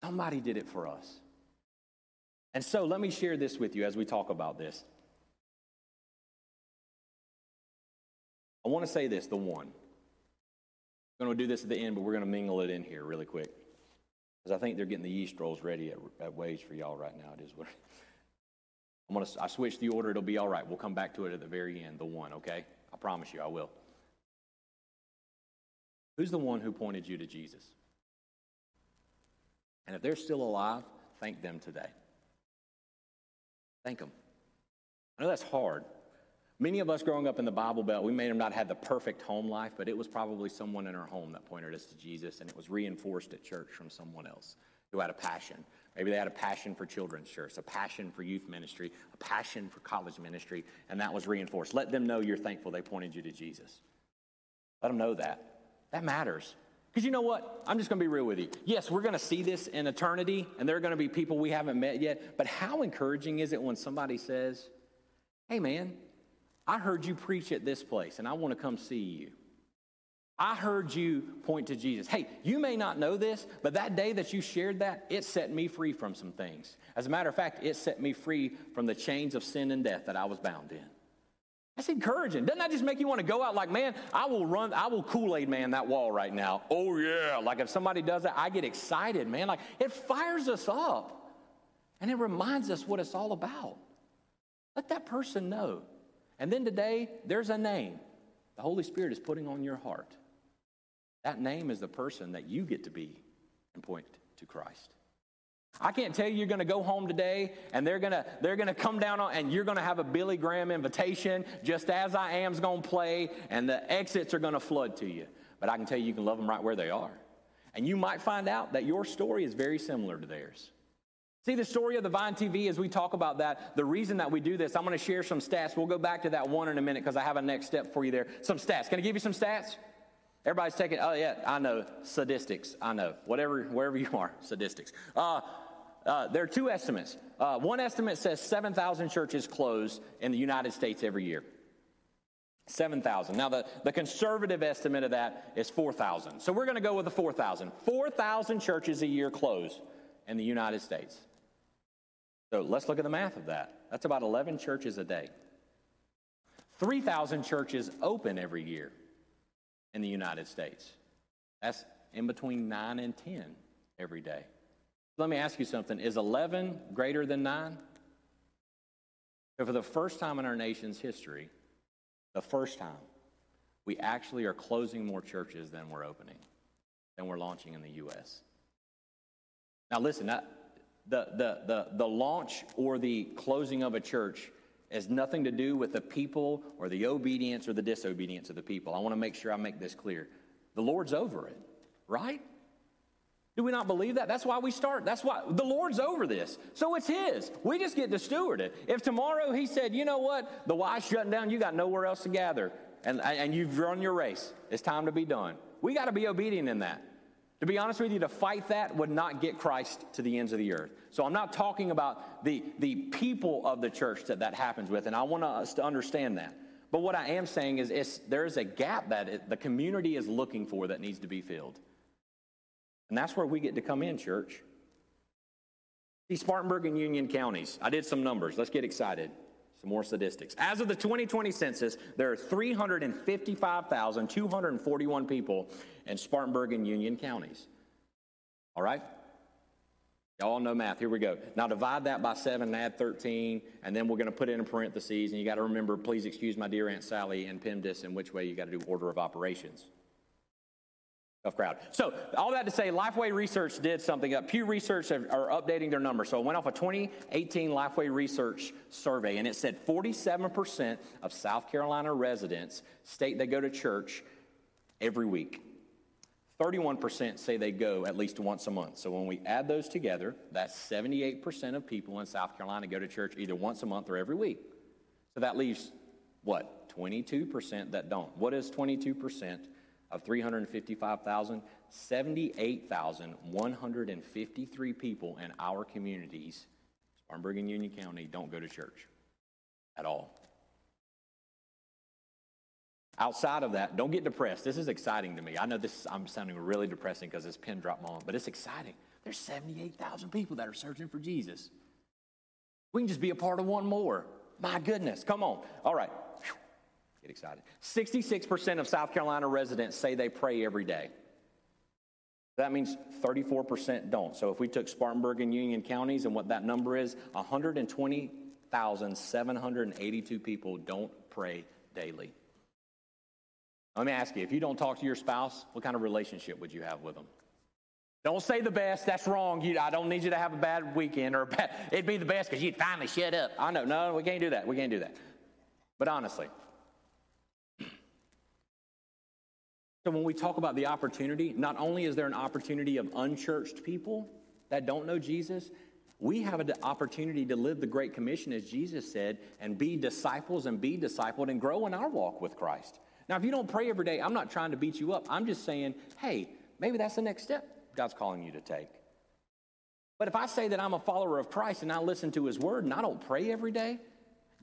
Somebody did it for us. And so let me share this with you as we talk about this. I want to say this the one. I'm going to do this at the end, but we're going to mingle it in here really quick. Because I think they're getting the yeast rolls ready at, at Wade's for y'all right now. It is what I'm going to I switch the order. It'll be all right. We'll come back to it at the very end, the one, okay? I promise you I will. Who's the one who pointed you to Jesus? And if they're still alive, thank them today. Thank them. I know that's hard. Many of us growing up in the Bible Belt, we may have not had the perfect home life, but it was probably someone in our home that pointed us to Jesus, and it was reinforced at church from someone else who had a passion. Maybe they had a passion for children's church, a passion for youth ministry, a passion for college ministry, and that was reinforced. Let them know you're thankful they pointed you to Jesus. Let them know that. That matters. Because you know what? I'm just going to be real with you. Yes, we're going to see this in eternity, and there are going to be people we haven't met yet. But how encouraging is it when somebody says, Hey, man, I heard you preach at this place, and I want to come see you. I heard you point to Jesus. Hey, you may not know this, but that day that you shared that, it set me free from some things. As a matter of fact, it set me free from the chains of sin and death that I was bound in. That's encouraging. Doesn't that just make you want to go out like, man, I will run, I will Kool Aid man that wall right now. Oh, yeah. Like if somebody does that, I get excited, man. Like it fires us up and it reminds us what it's all about. Let that person know. And then today, there's a name the Holy Spirit is putting on your heart. That name is the person that you get to be and point to Christ. I can't tell you you're going to go home today and they're going to they're going to come down on, and you're going to have a Billy Graham invitation just as I am's going to play and the exits are going to flood to you. But I can tell you you can love them right where they are. And you might find out that your story is very similar to theirs. See the story of the Vine TV as we talk about that. The reason that we do this, I'm going to share some stats. We'll go back to that one in a minute because I have a next step for you there. Some stats. Can I give you some stats? Everybody's taking, oh, yeah, I know. Sadistics. I know. Whatever, wherever you are, sadistics. Uh, uh, there are two estimates. Uh, one estimate says 7,000 churches close in the United States every year. 7,000. Now, the, the conservative estimate of that is 4,000. So we're going to go with the 4,000. 4,000 churches a year close in the United States. So let's look at the math of that. That's about 11 churches a day. 3,000 churches open every year in the United States. That's in between 9 and 10 every day. Let me ask you something. Is 11 greater than 9? So for the first time in our nation's history, the first time, we actually are closing more churches than we're opening, than we're launching in the U.S. Now, listen, the, the, the, the launch or the closing of a church has nothing to do with the people or the obedience or the disobedience of the people. I want to make sure I make this clear. The Lord's over it, right? Do we not believe that? That's why we start. That's why the Lord's over this. So it's His. We just get to steward it. If tomorrow He said, you know what, the Y's shutting down, you got nowhere else to gather, and, and you've run your race, it's time to be done. We got to be obedient in that. To be honest with you, to fight that would not get Christ to the ends of the earth. So I'm not talking about the, the people of the church that that happens with, and I want us to understand that. But what I am saying is there is a gap that it, the community is looking for that needs to be filled. And that's where we get to come in, church. See, Spartanburg and Union counties. I did some numbers. Let's get excited. Some more statistics. As of the 2020 census, there are 355,241 people in Spartanburg and Union counties. All right? Y'all know math. Here we go. Now divide that by 7 and add 13, and then we're going to put it in parentheses. And you got to remember, please excuse my dear Aunt Sally and PEMDAS and which way you got to do order of operations of crowd. So all that to say, Lifeway Research did something up. Pew Research are, updating their numbers. So it went off a 2018 Lifeway Research survey, and it said 47% of South Carolina residents state they go to church every week. 31% say they go at least once a month. So when we add those together, that's 78% of people in South Carolina go to church either once a month or every week. So that leaves what? 22% that don't. What is 22% of 355,000? 78,153 people in our communities, Spartanburg and Union County, don't go to church at all. Outside of that, don't get depressed. This is exciting to me. I know this I'm sounding really depressing because it's pin drop moment, but it's exciting. There's 78,000 people that are searching for Jesus. We can just be a part of one more. My goodness, come on. All right. Get excited. 66% of South Carolina residents say they pray every day. That means 34% don't. So if we took Spartanburg and Union counties and what that number is, 120,782 people don't pray daily. Let me ask you if you don't talk to your spouse, what kind of relationship would you have with them? Don't say the best. That's wrong. You, I don't need you to have a bad weekend or a bad, it'd be the best because you'd finally shut up. I know. No, we can't do that. We can't do that. But honestly, so when we talk about the opportunity, not only is there an opportunity of unchurched people that don't know Jesus, we have an opportunity to live the Great Commission, as Jesus said, and be disciples and be discipled and grow in our walk with Christ. Now, if you don't pray every day, I'm not trying to beat you up. I'm just saying, hey, maybe that's the next step God's calling you to take. But if I say that I'm a follower of Christ and I listen to his word and I don't pray every day,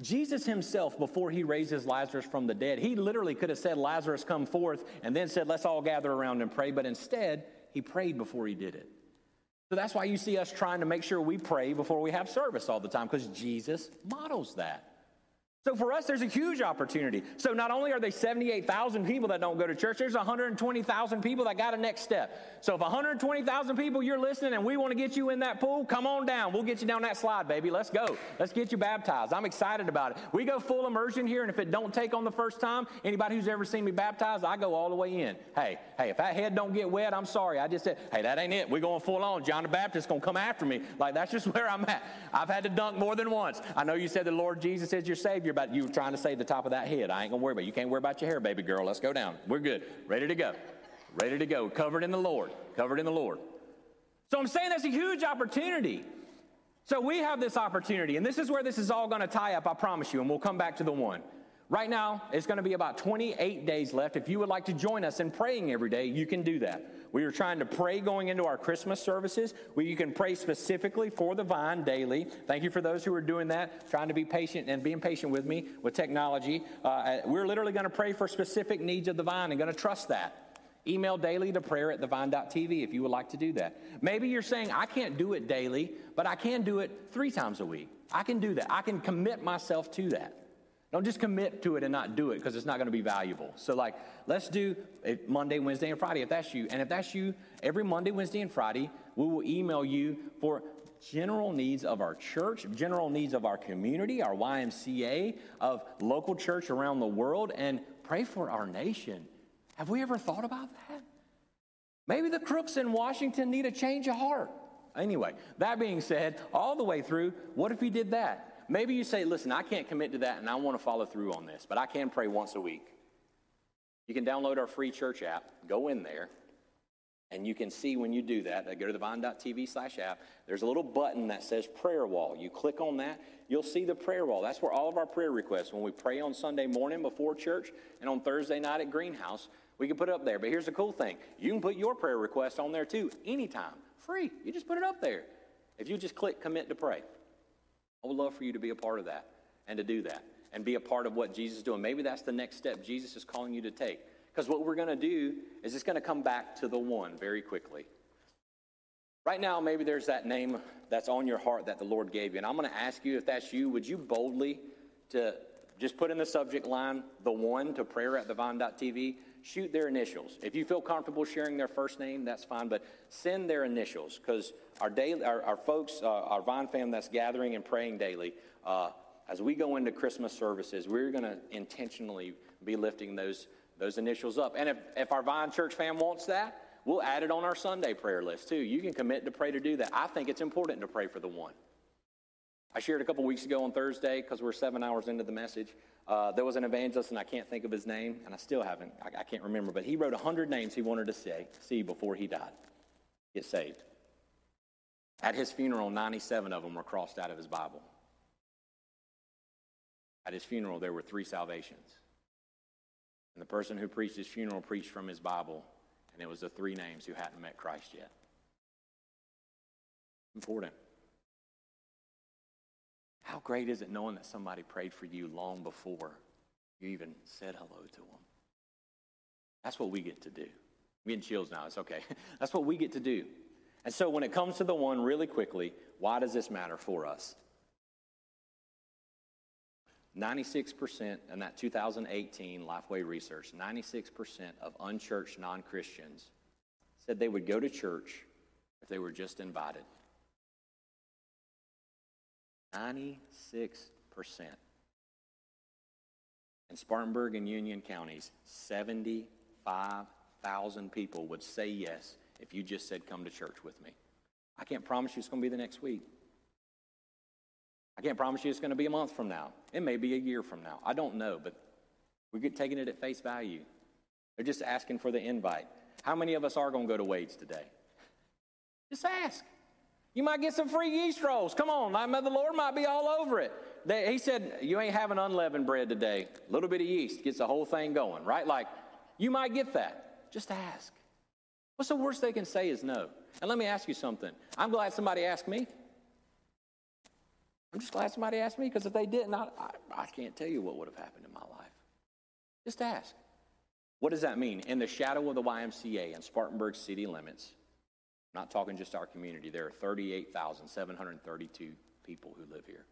Jesus himself, before he raises Lazarus from the dead, he literally could have said, Lazarus, come forth, and then said, let's all gather around and pray. But instead, he prayed before he did it. So that's why you see us trying to make sure we pray before we have service all the time, because Jesus models that. So for us, there's a huge opportunity. So not only are they 78,000 people that don't go to church, there's 120,000 people that got a next step. So if 120,000 people you're listening and we want to get you in that pool, come on down. We'll get you down that slide, baby. Let's go. Let's get you baptized. I'm excited about it. We go full immersion here, and if it don't take on the first time, anybody who's ever seen me baptized, I go all the way in. Hey, hey, if that head don't get wet, I'm sorry. I just said, hey, that ain't it. We're going full on. John the Baptist gonna come after me. Like that's just where I'm at. I've had to dunk more than once. I know you said the Lord Jesus is your Savior about you trying to save the top of that head. I ain't gonna worry about it. You can't worry about your hair, baby girl. Let's go down. We're good. Ready to go. Ready to go. Covered in the Lord. Covered in the Lord. So I'm saying that's a huge opportunity. So we have this opportunity, and this is where this is all gonna tie up, I promise you, and we'll come back to the one. Right now, it's going to be about 28 days left. If you would like to join us in praying every day, you can do that. We are trying to pray going into our Christmas services where you can pray specifically for the vine daily. Thank you for those who are doing that, trying to be patient and being patient with me with technology. Uh, we're literally going to pray for specific needs of the vine and going to trust that. Email daily to prayer at thevine.tv if you would like to do that. Maybe you're saying, I can't do it daily, but I can do it three times a week. I can do that. I can commit myself to that. Don't just commit to it and not do it because it's not going to be valuable. So, like, let's do Monday, Wednesday, and Friday if that's you. And if that's you, every Monday, Wednesday, and Friday, we will email you for general needs of our church, general needs of our community, our YMCA, of local church around the world, and pray for our nation. Have we ever thought about that? Maybe the crooks in Washington need a change of heart. Anyway, that being said, all the way through, what if he did that? Maybe you say, listen, I can't commit to that and I want to follow through on this, but I can pray once a week. You can download our free church app, go in there, and you can see when you do that, go to the vine.tv slash app. There's a little button that says prayer wall. You click on that, you'll see the prayer wall. That's where all of our prayer requests, when we pray on Sunday morning before church and on Thursday night at Greenhouse, we can put it up there. But here's the cool thing you can put your prayer request on there too, anytime, free. You just put it up there. If you just click commit to pray. I would love for you to be a part of that and to do that and be a part of what Jesus is doing. Maybe that's the next step Jesus is calling you to take. Because what we're going to do is it's going to come back to the one very quickly. Right now, maybe there's that name that's on your heart that the Lord gave you. And I'm going to ask you if that's you, would you boldly to just put in the subject line the one to prayer at thevine.tv? Shoot their initials. If you feel comfortable sharing their first name, that's fine, but send their initials because our, daily, our, our folks, uh, our Vine fam that's gathering and praying daily, uh, as we go into Christmas services, we're going to intentionally be lifting those, those initials up. And if, if our Vine Church fam wants that, we'll add it on our Sunday prayer list too. You can commit to pray to do that. I think it's important to pray for the one. I shared a couple weeks ago on Thursday, because we're seven hours into the message. Uh, there was an evangelist, and I can't think of his name, and I still haven't, I, I can't remember, but he wrote 100 names he wanted to say, see before he died, get saved. At his funeral, 97 of them were crossed out of his Bible. At his funeral, there were three salvations. And the person who preached his funeral preached from his Bible, and it was the three names who hadn't met Christ yet. Important. How great is it knowing that somebody prayed for you long before you even said hello to them? That's what we get to do. I'm getting chills now. It's okay. That's what we get to do. And so when it comes to the one, really quickly, why does this matter for us? 96% in that 2018 Lifeway research, 96% of unchurched non Christians said they would go to church if they were just invited. 96%. In Spartanburg and Union counties, 75,000 people would say yes if you just said, Come to church with me. I can't promise you it's going to be the next week. I can't promise you it's going to be a month from now. It may be a year from now. I don't know, but we're taking it at face value. They're just asking for the invite. How many of us are going to go to Wade's today? Just ask. You might get some free yeast rolls. Come on, the Lord might be all over it. They, he said, You ain't having unleavened bread today. A little bit of yeast gets the whole thing going, right? Like, you might get that. Just ask. What's the worst they can say is no? And let me ask you something. I'm glad somebody asked me. I'm just glad somebody asked me because if they didn't, I, I, I can't tell you what would have happened in my life. Just ask. What does that mean? In the shadow of the YMCA in Spartanburg city limits, I'm not talking just our community, there are 38,732 people who live here.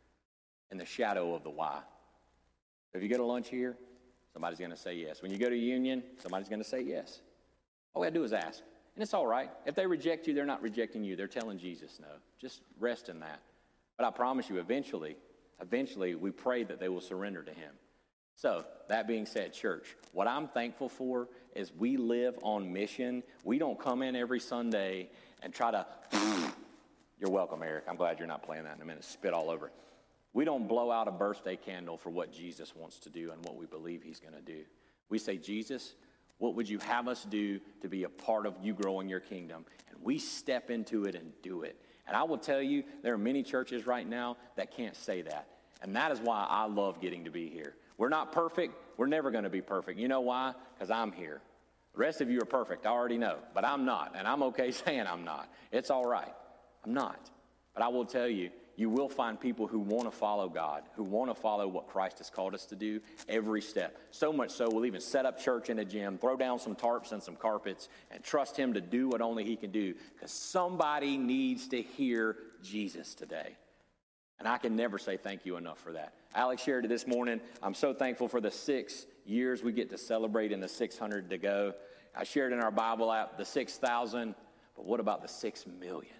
In the shadow of the Y. If you go to lunch here, somebody's going to say yes. When you go to Union, somebody's going to say yes. All we got to do is ask. And it's all right. If they reject you, they're not rejecting you. They're telling Jesus no. Just rest in that. But I promise you, eventually, eventually, we pray that they will surrender to Him. So, that being said, church, what I'm thankful for is we live on mission. We don't come in every Sunday and try to, you're welcome, Eric. I'm glad you're not playing that in a minute. Spit all over. We don't blow out a birthday candle for what Jesus wants to do and what we believe He's going to do. We say, Jesus, what would you have us do to be a part of you growing your kingdom? And we step into it and do it. And I will tell you, there are many churches right now that can't say that. And that is why I love getting to be here. We're not perfect. We're never going to be perfect. You know why? Because I'm here. The rest of you are perfect. I already know. But I'm not. And I'm okay saying I'm not. It's all right. I'm not. But I will tell you, you will find people who want to follow God, who want to follow what Christ has called us to do every step. So much so, we'll even set up church in a gym, throw down some tarps and some carpets, and trust Him to do what only He can do because somebody needs to hear Jesus today. And I can never say thank you enough for that. Alex shared it this morning. I'm so thankful for the six years we get to celebrate in the 600 to go. I shared in our Bible app the 6,000, but what about the 6 million?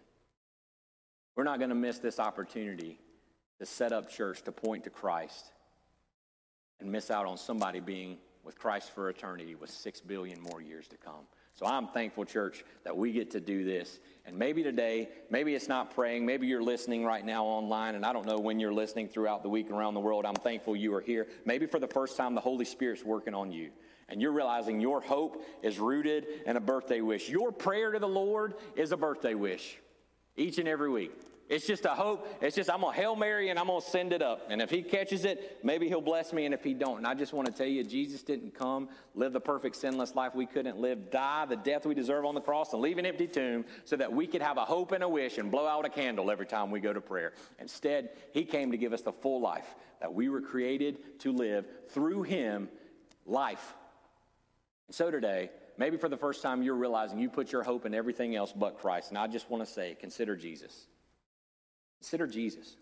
We're not going to miss this opportunity to set up church to point to Christ and miss out on somebody being with Christ for eternity with six billion more years to come. So I'm thankful, church, that we get to do this. And maybe today, maybe it's not praying, maybe you're listening right now online, and I don't know when you're listening throughout the week around the world. I'm thankful you are here. Maybe for the first time, the Holy Spirit's working on you. And you're realizing your hope is rooted in a birthday wish. Your prayer to the Lord is a birthday wish each and every week. It's just a hope. It's just, I'm to Hail Mary and I'm to send it up. And if he catches it, maybe he'll bless me. And if he don't, and I just want to tell you, Jesus didn't come, live the perfect sinless life we couldn't live, die the death we deserve on the cross, and leave an empty tomb so that we could have a hope and a wish and blow out a candle every time we go to prayer. Instead, he came to give us the full life that we were created to live through him, life. And so today, maybe for the first time, you're realizing you put your hope in everything else but Christ. And I just want to say, consider Jesus. Consider Jesus.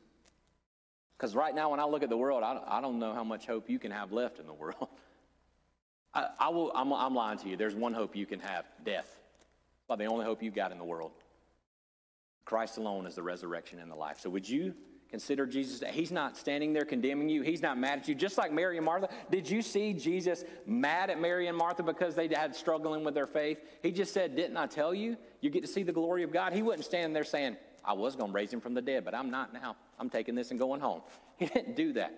Because right now, when I look at the world, I, don't know how much hope you can have left in the world. I, I will, I'm, I'm lying to you. There's one hope you can have death. But the only hope you've got in the world. Christ alone is the resurrection and the life. So would you consider Jesus? He's not standing there condemning you. He's not mad at you. Just like Mary and Martha. Did you see Jesus mad at Mary and Martha because they had struggling with their faith? He just said, Didn't I tell you? You get to see the glory of God. He wasn't standing there saying, I was going to raise him from the dead, but I'm not now. I'm taking this and going home. He didn't do that.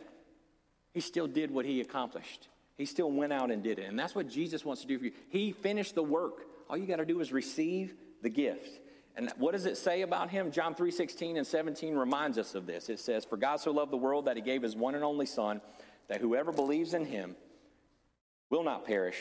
He still did what he accomplished. He still went out and did it. And that's what Jesus wants to do for you. He finished the work. All you got to do is receive the gift. And what does it say about him? John 3 16 and 17 reminds us of this. It says, For God so loved the world that he gave his one and only Son, that whoever believes in him will not perish,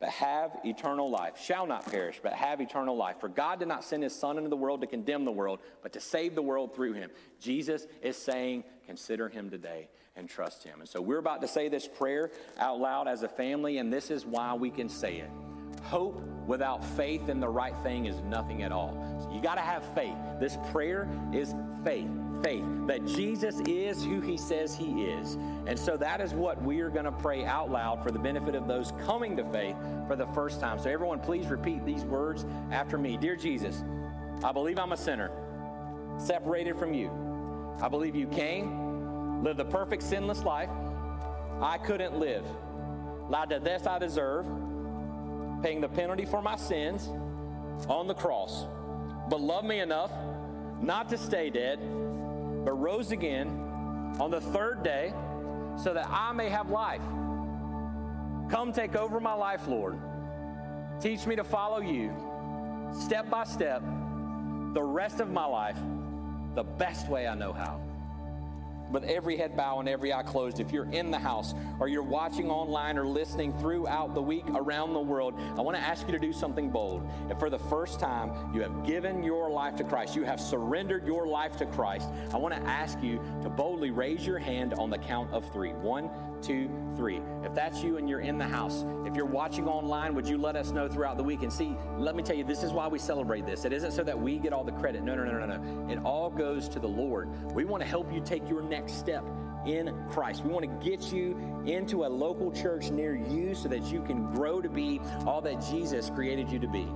but have eternal life. Shall not perish, but have eternal life. For God did not send his Son into the world to condemn the world, but to save the world through him. Jesus is saying, Consider him today and trust him. And so we're about to say this prayer out loud as a family, and this is why we can say it. Hope without faith in the right thing is nothing at all. So you got to have faith. This prayer is faith. Faith that Jesus is who he says he is. And so that is what we are going to pray out loud for the benefit of those coming to faith for the first time. So, everyone, please repeat these words after me Dear Jesus, I believe I'm a sinner, separated from you. I believe you came, lived the perfect sinless life I couldn't live, lied to death I deserve paying the penalty for my sins on the cross, but loved me enough not to stay dead, but rose again on the third day so that I may have life. Come take over my life, Lord. Teach me to follow you step by step the rest of my life the best way I know how with every head bow and every eye closed, if you're in the house or you're watching online or listening throughout the week around the world, I want to ask you to do something bold. If for the first time you have given your life to Christ, you have surrendered your life to Christ, I want to ask you to boldly raise your hand on the count of three. One, two, three. If that's you and you're in the house, if you're watching online, would you let us know throughout the week? And see, let me tell you, this is why we celebrate this. It isn't so that we get all the credit. No, no, no, no, no. It all goes to the Lord. We want to help you take your next step in Christ. We want to get you into a local church near you so that you can grow to be all that Jesus created you to be.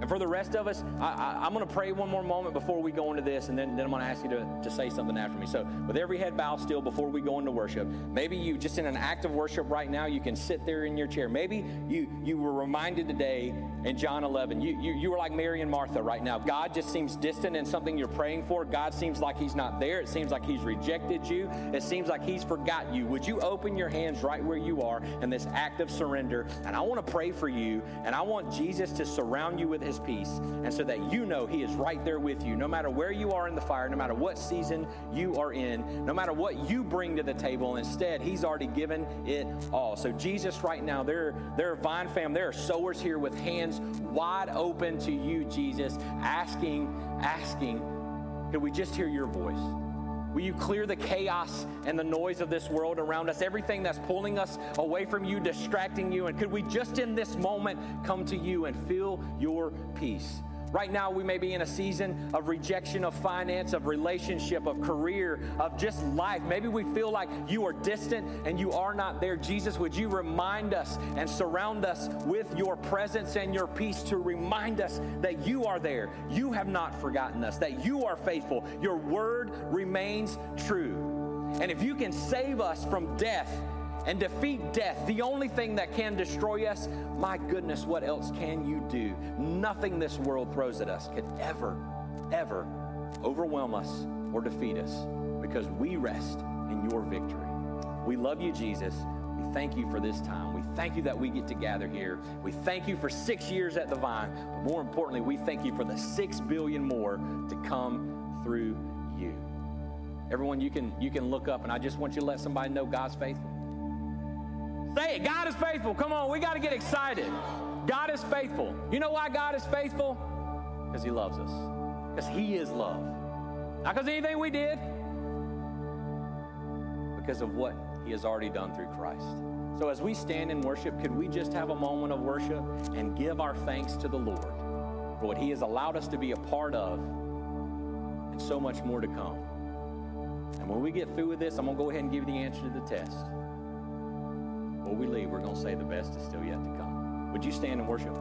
And for the rest of us, I, am going to pray one more moment before we go into this, and then, then I'm going to ask you to, to say something after me. So, with every head bowed still before we go into worship, maybe you just in an act of worship right now, you can sit there in your chair. Maybe you, you were reminded today in John 11, you, you, you were like Mary and Martha right now. God just seems distant in something you're praying for. God seems like He's not there. It seems like He's rejected you. It seems like He's forgot you. Would you open your hands right where you are in this act of surrender? And I want to pray for you, and I want Jesus to surround you with his peace. And so that you know he is right there with you, no matter where you are in the fire, no matter what season you are in, no matter what you bring to the table. Instead, he's already given it all. So, Jesus, right now, there, there are Vine fam, there are sowers here with hands wide open to you, Jesus, asking, asking, could we just hear your voice? Will you clear the chaos and the noise of this world around us, everything that's pulling us away from you, distracting you? And could we just in this moment come to you and feel your peace? Right now, we may be in a season of rejection of finance, of relationship, of career, of just life. Maybe we feel like you are distant and you are not there. Jesus, would you remind us and surround us with your presence and your peace to remind us that you are there? You have not forgotten us, that you are faithful. Your word remains true. And if you can save us from death, and defeat death, the only thing that can destroy us, my goodness, what else can you do? Nothing this world throws at us could ever, ever overwhelm us or defeat us because we rest in your victory. We love you, Jesus. We thank you for this time. We thank you that we get to gather here. We thank you for six years at the Vine. But more importantly, we thank you for the six billion more to come through you. Everyone, you can you can look up, and I just want you to let somebody know God's faithful. Say it. God is faithful. Come on, we got to get excited. God is faithful. You know why God is faithful? Because He loves us. Because He is love. Not because anything we did, because of what He has already done through Christ. So as we stand in worship, could we just have a moment of worship and give our thanks to the Lord for what He has allowed us to be a part of and so much more to come? And when we get through with this, I'm going to go ahead and give you the answer to the test. Before we leave, we're going to say the best is still yet to come. Would you stand and worship?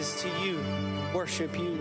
To you, worship you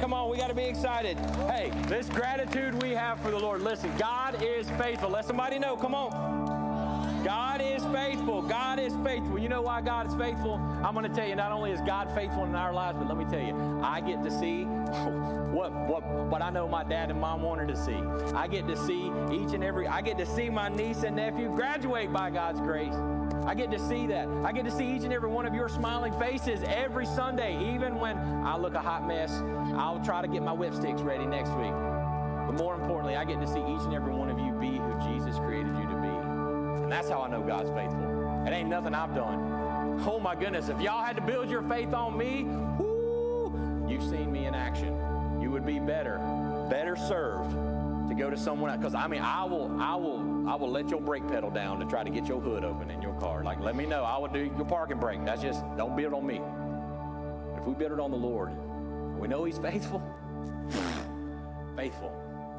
Come on, we got to be excited. Hey, this gratitude we have for the Lord. Listen, God is faithful. Let somebody know. Come on. God is faithful. God is faithful. You know why God is faithful? I'm going to tell you, not only is God faithful in our lives, but let me tell you, I get to see what, what, what I know my dad and mom wanted to see. I get to see each and every, I get to see my niece and nephew graduate by God's grace. I get to see that. I get to see each and every one of your smiling faces every Sunday, even when I look a hot mess. I'll try to get my whipsticks ready next week. But more importantly, I get to see each and every one of you be who Jesus created you to be. And that's how I know God's faithful. It ain't nothing I've done. Oh my goodness, if y'all had to build your faith on me, whoo, you've seen me in action. You would be better, better served to go to someone else. Because I mean, I will, I will, I will let your brake pedal down to try to get your hood open in your car. Like, let me know. I will do your parking brake. That's just don't build on me. If we build it on the Lord, we know He's faithful. faithful.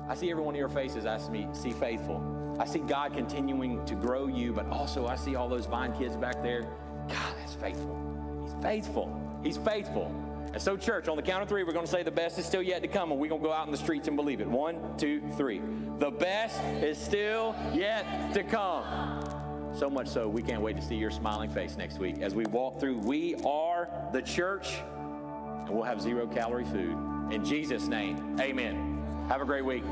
I see every one of your faces. I see, see faithful. I see God continuing to grow you, but also I see all those vine kids back there. God, that's faithful. He's faithful. He's faithful. And so, church, on the count of three, we're going to say the best is still yet to come, and we're going to go out in the streets and believe it. One, two, three. The best is still yet to come. So much so, we can't wait to see your smiling face next week as we walk through We Are the Church, and we'll have zero calorie food. In Jesus' name, amen. Have a great week.